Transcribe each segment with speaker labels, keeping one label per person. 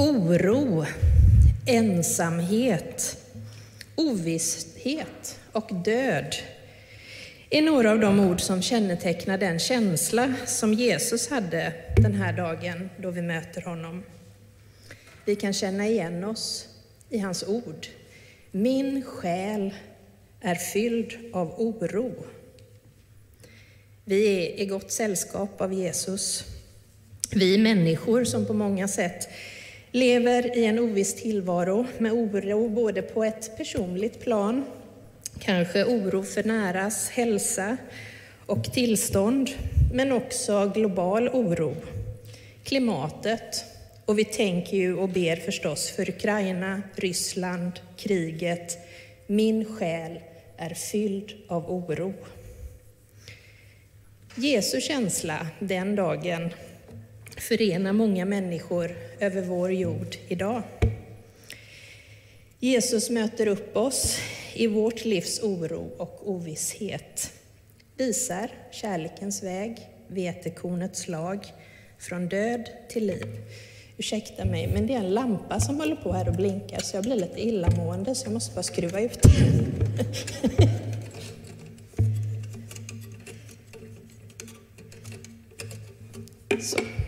Speaker 1: oro, ensamhet, ovisshet och död är några av de ord som kännetecknar den känsla som Jesus hade den här dagen då vi möter honom. Vi kan känna igen oss i hans ord. Min själ är fylld av oro. Vi är i gott sällskap av Jesus. Vi människor som på många sätt lever i en oviss tillvaro med oro både på ett personligt plan, kanske oro för näras hälsa och tillstånd, men också global oro, klimatet och vi tänker ju och ber förstås för Ukraina, Ryssland, kriget. Min själ är fylld av oro. Jesu känsla den dagen förena många människor över vår jord idag. Jesus möter upp oss i vårt livs oro och ovisshet, visar kärlekens väg, vetekornets lag, från död till liv. Ursäkta mig, men det är en lampa som håller på här och blinkar så jag blir lite illamående så jag måste bara skruva ut den. Så.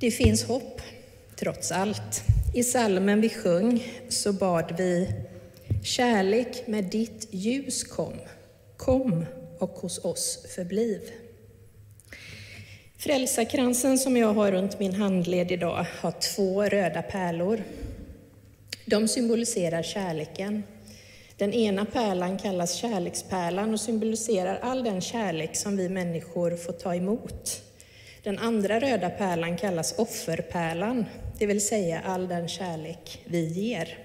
Speaker 1: Det finns hopp, trots allt. I salmen vi sjöng så bad vi Kärlek med ditt ljus kom, kom och hos oss förbliv. Frälsarkransen som jag har runt min handled idag har två röda pärlor. De symboliserar kärleken. Den ena pärlan kallas kärlekspärlan och symboliserar all den kärlek som vi människor får ta emot. Den andra röda pärlan kallas offerpärlan, det vill säga all den kärlek vi ger.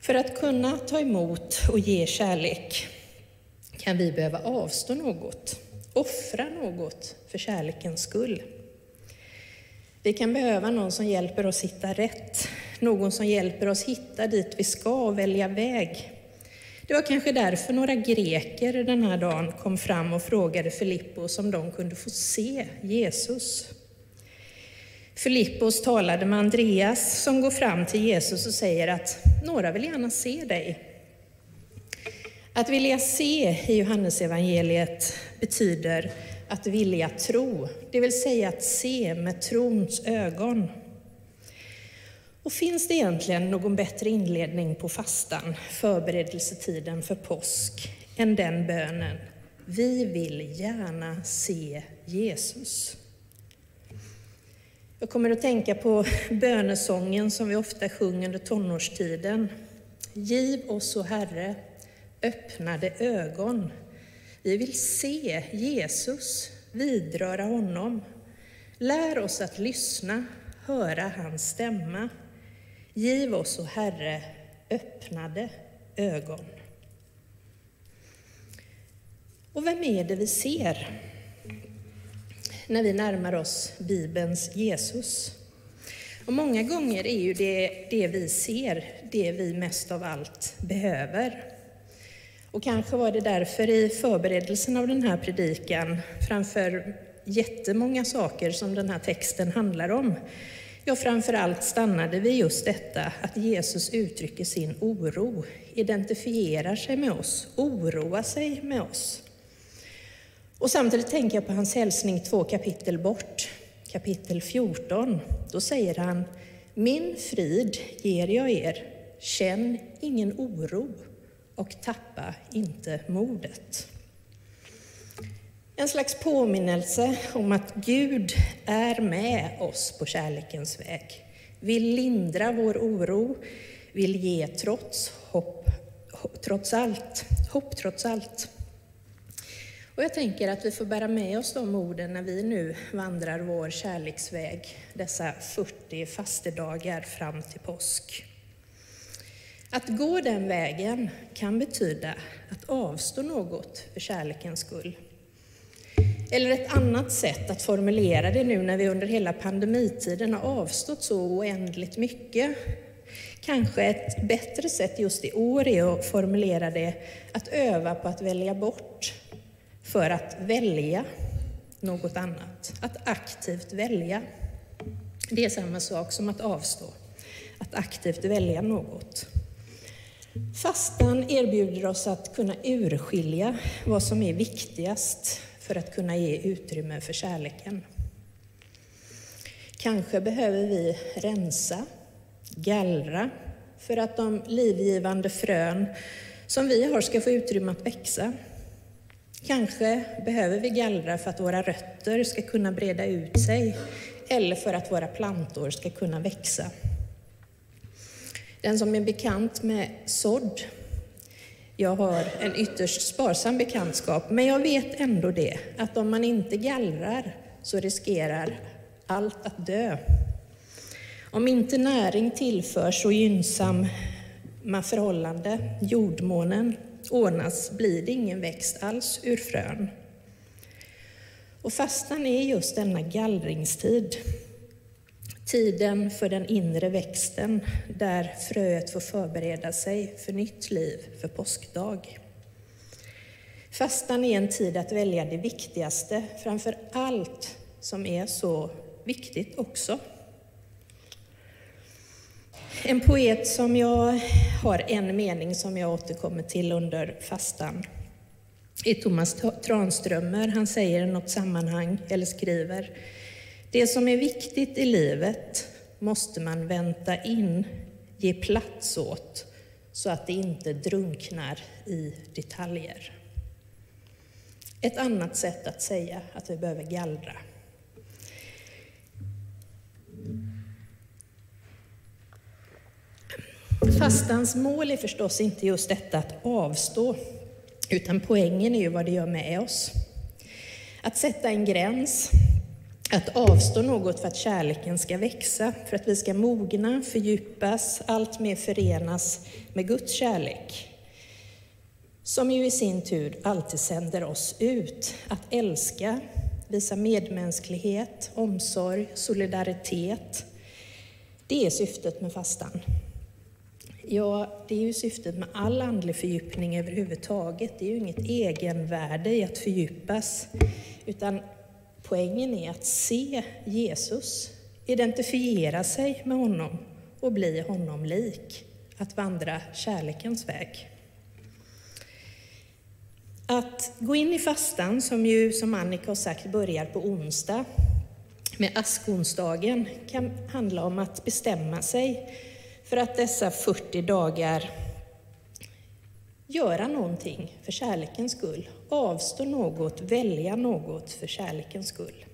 Speaker 1: För att kunna ta emot och ge kärlek kan vi behöva avstå något, offra något för kärlekens skull. Vi kan behöva någon som hjälper oss hitta rätt, någon som hjälper oss hitta dit vi ska och välja väg. Det var kanske därför några greker den här dagen kom fram och frågade Filippos om de kunde få se Jesus. Filippos talade med Andreas som går fram till Jesus och säger att några vill gärna se dig. Att vilja se i Johannesevangeliet betyder att vilja tro, det vill säga att se med trons ögon. Och finns det egentligen någon bättre inledning på fastan, förberedelsetiden för påsk, än den bönen? Vi vill gärna se Jesus. Jag kommer att tänka på bönesången som vi ofta sjunger under tonårstiden. Giv oss, o Herre, öppnade ögon. Vi vill se Jesus, vidröra honom. Lär oss att lyssna, höra hans stämma. Giv oss, o Herre, öppnade ögon. Och vem är det vi ser? när vi närmar oss Bibelns Jesus. Och många gånger är ju det, det vi ser det vi mest av allt behöver. Och kanske var det därför i förberedelsen av den här predikan, framför jättemånga saker som den här texten handlar om, Ja, framför allt stannade vid just detta att Jesus uttrycker sin oro, identifierar sig med oss, oroar sig med oss. Och samtidigt tänker jag på hans hälsning två kapitel bort, kapitel 14. Då säger han, min frid ger jag er, känn ingen oro och tappa inte modet. En slags påminnelse om att Gud är med oss på kärlekens väg, vill lindra vår oro, vill ge trots, hopp, trots allt, hopp trots allt. Och jag tänker att vi får bära med oss de orden när vi nu vandrar vår kärleksväg dessa 40 fastedagar fram till påsk. Att gå den vägen kan betyda att avstå något för kärlekens skull. Eller ett annat sätt att formulera det nu när vi under hela pandemitiden har avstått så oändligt mycket Kanske ett bättre sätt just i år är att formulera det att öva på att välja bort för att välja något annat. Att aktivt välja. Det är samma sak som att avstå. Att aktivt välja något. Fastan erbjuder oss att kunna urskilja vad som är viktigast för att kunna ge utrymme för kärleken. Kanske behöver vi rensa, gallra, för att de livgivande frön som vi har ska få utrymme att växa. Kanske behöver vi gallra för att våra rötter ska kunna breda ut sig eller för att våra plantor ska kunna växa. Den som är bekant med sådd, jag har en ytterst sparsam bekantskap, men jag vet ändå det, att om man inte gallrar så riskerar allt att dö. Om inte näring tillförs och gynnsamma förhållanden, jordmånen, ordnas blir det ingen växt alls ur frön. Och fastan är just denna gallringstid. Tiden för den inre växten där fröet får förbereda sig för nytt liv, för påskdag. Fastan är en tid att välja det viktigaste framför allt som är så viktigt också. En poet som jag har en mening som jag återkommer till under fastan är Thomas Tranströmer. Han säger i något sammanhang, eller skriver, det som är viktigt i livet måste man vänta in, ge plats åt, så att det inte drunknar i detaljer. Ett annat sätt att säga att vi behöver gallra. Fastans mål är förstås inte just detta att avstå, utan poängen är ju vad det gör med oss. Att sätta en gräns, att avstå något för att kärleken ska växa, för att vi ska mogna, fördjupas, allt mer förenas med Guds kärlek. Som ju i sin tur alltid sänder oss ut att älska, visa medmänsklighet, omsorg, solidaritet. Det är syftet med fastan. Ja, det är ju syftet med all andlig fördjupning överhuvudtaget. Det är ju inget egenvärde i att fördjupas, utan poängen är att se Jesus, identifiera sig med honom och bli honom lik, att vandra kärlekens väg. Att gå in i fastan, som ju som Annika har sagt börjar på onsdag, med askonsdagen, kan handla om att bestämma sig för att dessa 40 dagar göra någonting för kärlekens skull. Avstå något, välja något för kärlekens skull.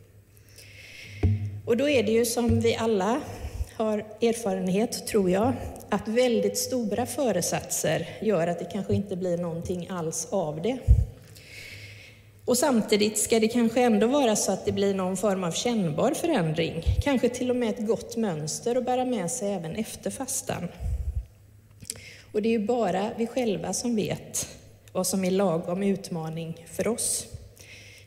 Speaker 1: Och då är det ju som vi alla har erfarenhet, tror jag, att väldigt stora föresatser gör att det kanske inte blir någonting alls av det. Och samtidigt ska det kanske ändå vara så att det blir någon form av kännbar förändring, kanske till och med ett gott mönster att bära med sig även efter fastan. Och det är ju bara vi själva som vet vad som är lagom utmaning för oss.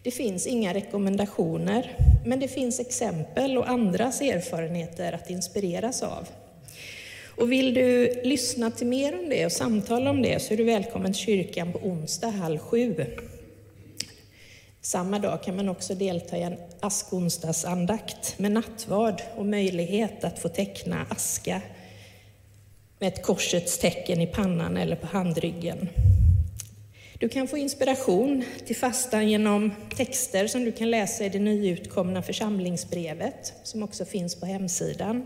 Speaker 1: Det finns inga rekommendationer, men det finns exempel och andras erfarenheter att inspireras av. Och vill du lyssna till mer om det och samtala om det så är du välkommen till kyrkan på onsdag halv sju. Samma dag kan man också delta i en askonsdagsandakt med nattvard och möjlighet att få teckna aska med ett korsets tecken i pannan eller på handryggen. Du kan få inspiration till fastan genom texter som du kan läsa i det nyutkomna församlingsbrevet, som också finns på hemsidan.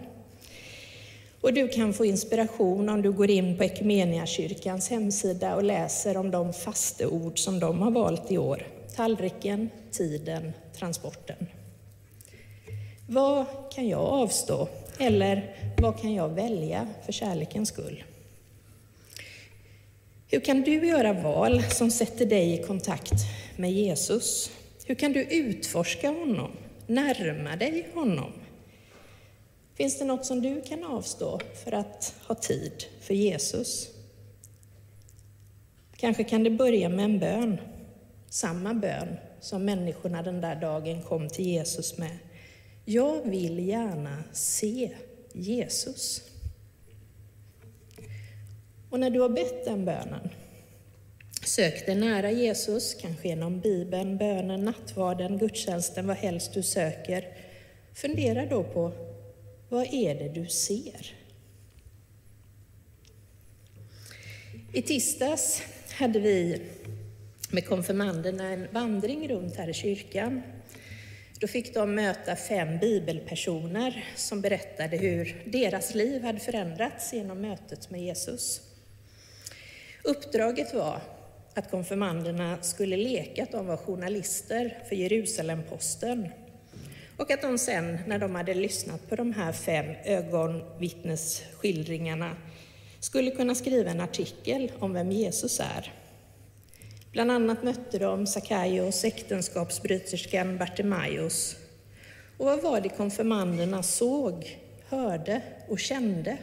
Speaker 1: Och du kan få inspiration om du går in på Equmeniakyrkans hemsida och läser om de fasteord som de har valt i år. Tallriken, tiden, transporten. Vad kan jag avstå? Eller vad kan jag välja för kärlekens skull? Hur kan du göra val som sätter dig i kontakt med Jesus? Hur kan du utforska honom, närma dig honom? Finns det något som du kan avstå för att ha tid för Jesus? Kanske kan det börja med en bön, samma bön som människorna den där dagen kom till Jesus med. Jag vill gärna se Jesus. Och när du har bett den bönen, sök dig nära Jesus, kanske genom Bibeln, bönen, nattvarden, gudstjänsten, vad helst du söker. Fundera då på, vad är det du ser? I tisdags hade vi med konfirmanderna en vandring runt här i kyrkan. Då fick de möta fem bibelpersoner som berättade hur deras liv hade förändrats genom mötet med Jesus. Uppdraget var att konfirmanderna skulle leka att de var journalister för Jerusalem-Posten och att de sen, när de hade lyssnat på de här fem ögonvittnesskildringarna, skulle kunna skriva en artikel om vem Jesus är. Bland annat mötte de Sakaios, äktenskapsbryterskan Bartimaios. Och vad var det konfirmanderna såg, hörde och kände?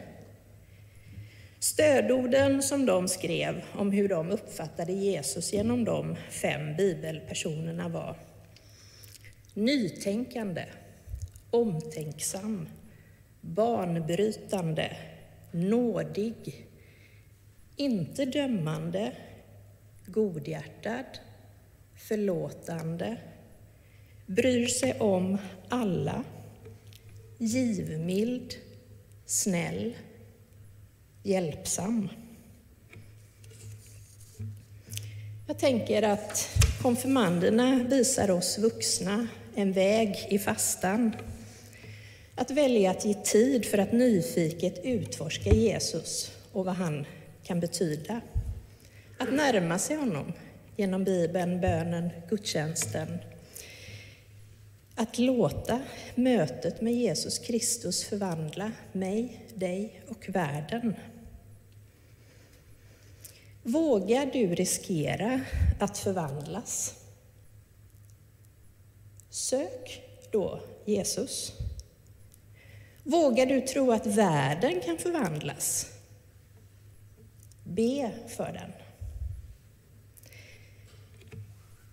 Speaker 1: Stödorden som de skrev om hur de uppfattade Jesus genom de fem bibelpersonerna var nytänkande, omtänksam, banbrytande, nådig, inte dömande, godhjärtad, förlåtande, bryr sig om alla, givmild, snäll, hjälpsam. Jag tänker att konfirmanderna visar oss vuxna en väg i fastan. Att välja att ge tid för att nyfiket utforska Jesus och vad han kan betyda. Att närma sig honom genom Bibeln, bönen, gudstjänsten. Att låta mötet med Jesus Kristus förvandla mig, dig och världen. Vågar du riskera att förvandlas? Sök då Jesus. Vågar du tro att världen kan förvandlas? Be för den.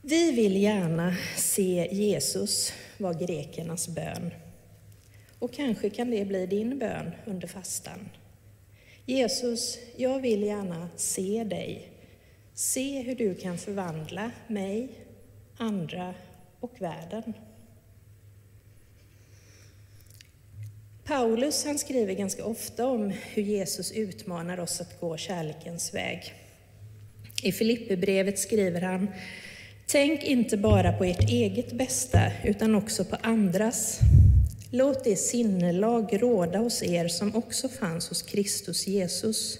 Speaker 1: Vi vill gärna se Jesus, var grekernas bön. Och kanske kan det bli din bön under fastan. Jesus, jag vill gärna se dig. Se hur du kan förvandla mig, andra och världen. Paulus han skriver ganska ofta om hur Jesus utmanar oss att gå kärlekens väg. I Filipperbrevet skriver han Tänk inte bara på ert eget bästa, utan också på andras. Låt det sinnelag råda hos er som också fanns hos Kristus Jesus.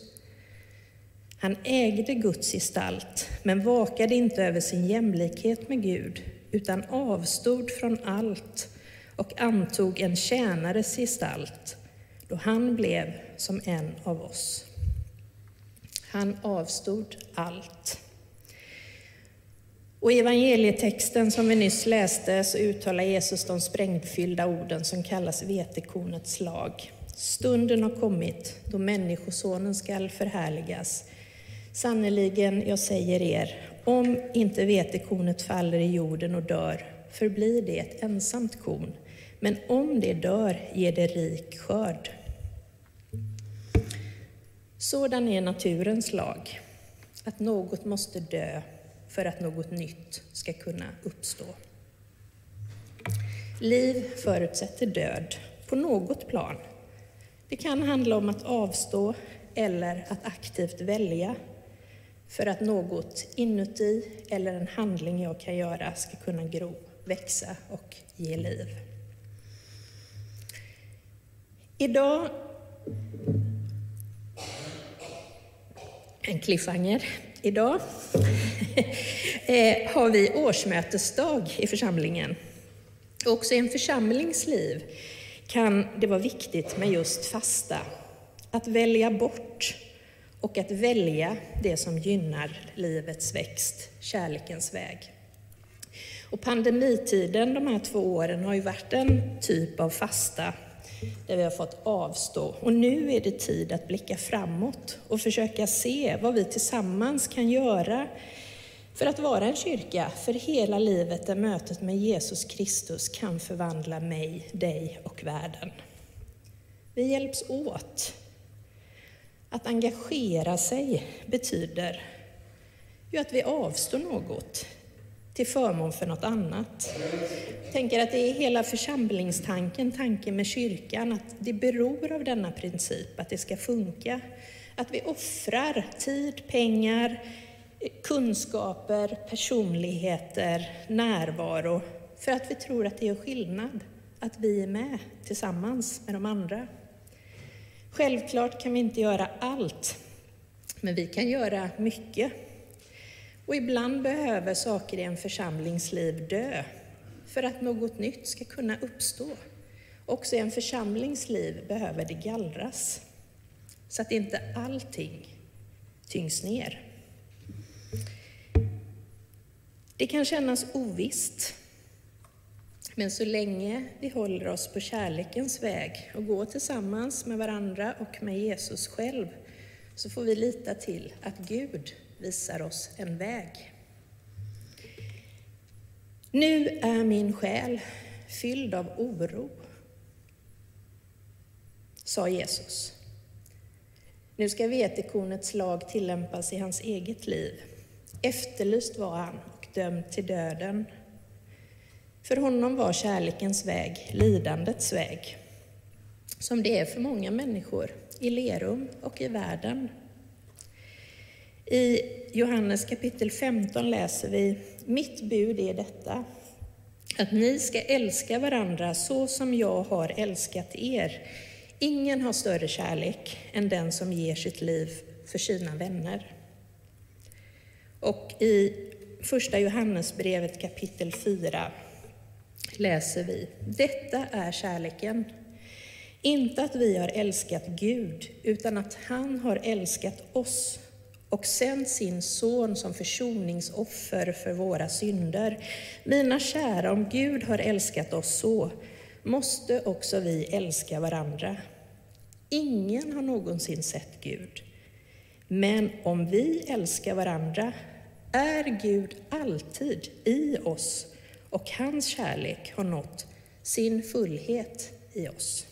Speaker 1: Han ägde Guds gestalt, men vakade inte över sin jämlikhet med Gud, utan avstod från allt och antog en tjänares gestalt, då han blev som en av oss. Han avstod allt. Och i evangelietexten som vi nyss läste så uttalar Jesus de sprängfyllda orden som kallas vetekornets lag. Stunden har kommit då Människosonen skall förhärligas. Sannerligen, jag säger er, om inte vetekornet faller i jorden och dör förblir det ett ensamt korn, men om det dör ger det rik skörd. Sådan är naturens lag, att något måste dö för att något nytt ska kunna uppstå. Liv förutsätter död på något plan. Det kan handla om att avstå eller att aktivt välja för att något inuti eller en handling jag kan göra ska kunna gro, växa och ge liv. Idag en cliffhanger. Idag Eh, har vi årsmötesdag i församlingen. Också i en församlingsliv kan det vara viktigt med just fasta. Att välja bort och att välja det som gynnar livets växt, kärlekens väg. Och pandemitiden, de här två åren, har ju varit en typ av fasta där vi har fått avstå. Och nu är det tid att blicka framåt och försöka se vad vi tillsammans kan göra för att vara en kyrka för hela livet där mötet med Jesus Kristus kan förvandla mig, dig och världen. Vi hjälps åt Att engagera sig betyder ju att vi avstår något till förmån för något annat. Jag tänker att det är hela församlingstanken, tanken med kyrkan, att det beror av denna princip, att det ska funka. Att vi offrar tid, pengar, kunskaper, personligheter, närvaro, för att vi tror att det gör skillnad, att vi är med tillsammans med de andra. Självklart kan vi inte göra allt, men vi kan göra mycket. Och ibland behöver saker i en församlingsliv dö för att något nytt ska kunna uppstå. Också i en församlingsliv behöver det gallras så att inte allting tyngs ner. Det kan kännas ovisst, men så länge vi håller oss på kärlekens väg och går tillsammans med varandra och med Jesus själv, så får vi lita till att Gud visar oss en väg. Nu är min själ fylld av oro, sa Jesus. Nu ska vetekornets lag tillämpas i hans eget liv. Efterlyst var han dömd till döden. För honom var kärlekens väg lidandets väg, som det är för många människor i Lerum och i världen. I Johannes kapitel 15 läser vi, mitt bud är detta, att ni ska älska varandra så som jag har älskat er. Ingen har större kärlek än den som ger sitt liv för sina vänner. Och i första Johannesbrevet kapitel 4 läser vi, detta är kärleken. Inte att vi har älskat Gud, utan att han har älskat oss och sänt sin son som försoningsoffer för våra synder. Mina kära, om Gud har älskat oss så, måste också vi älska varandra. Ingen har någonsin sett Gud. Men om vi älskar varandra är Gud alltid i oss och hans kärlek har nått sin fullhet i oss.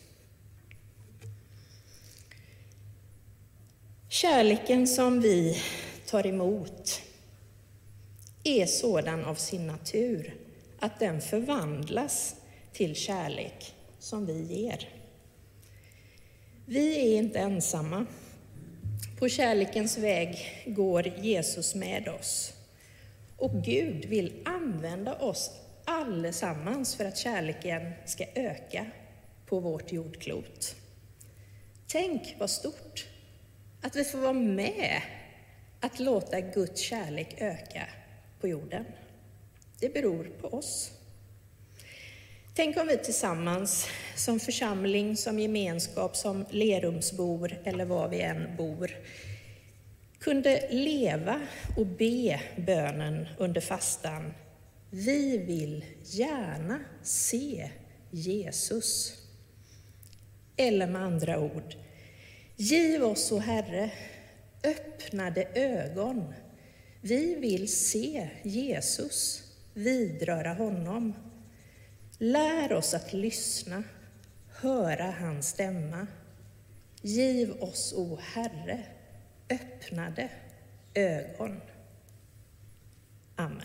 Speaker 1: Kärleken som vi tar emot är sådan av sin natur att den förvandlas till kärlek som vi ger. Vi är inte ensamma. På kärlekens väg går Jesus med oss. Och Gud vill använda oss allesammans för att kärleken ska öka på vårt jordklot. Tänk vad stort att vi får vara med att låta Guds kärlek öka på jorden. Det beror på oss. Tänk om vi tillsammans som församling, som gemenskap, som Lerumsbor eller var vi än bor, kunde leva och be bönen under fastan. Vi vill gärna se Jesus. Eller med andra ord, Giv oss, o Herre, öppnade ögon. Vi vill se Jesus, vidröra honom. Lär oss att lyssna, höra hans stämma. Giv oss, o Herre, öppnade ögon. Amen.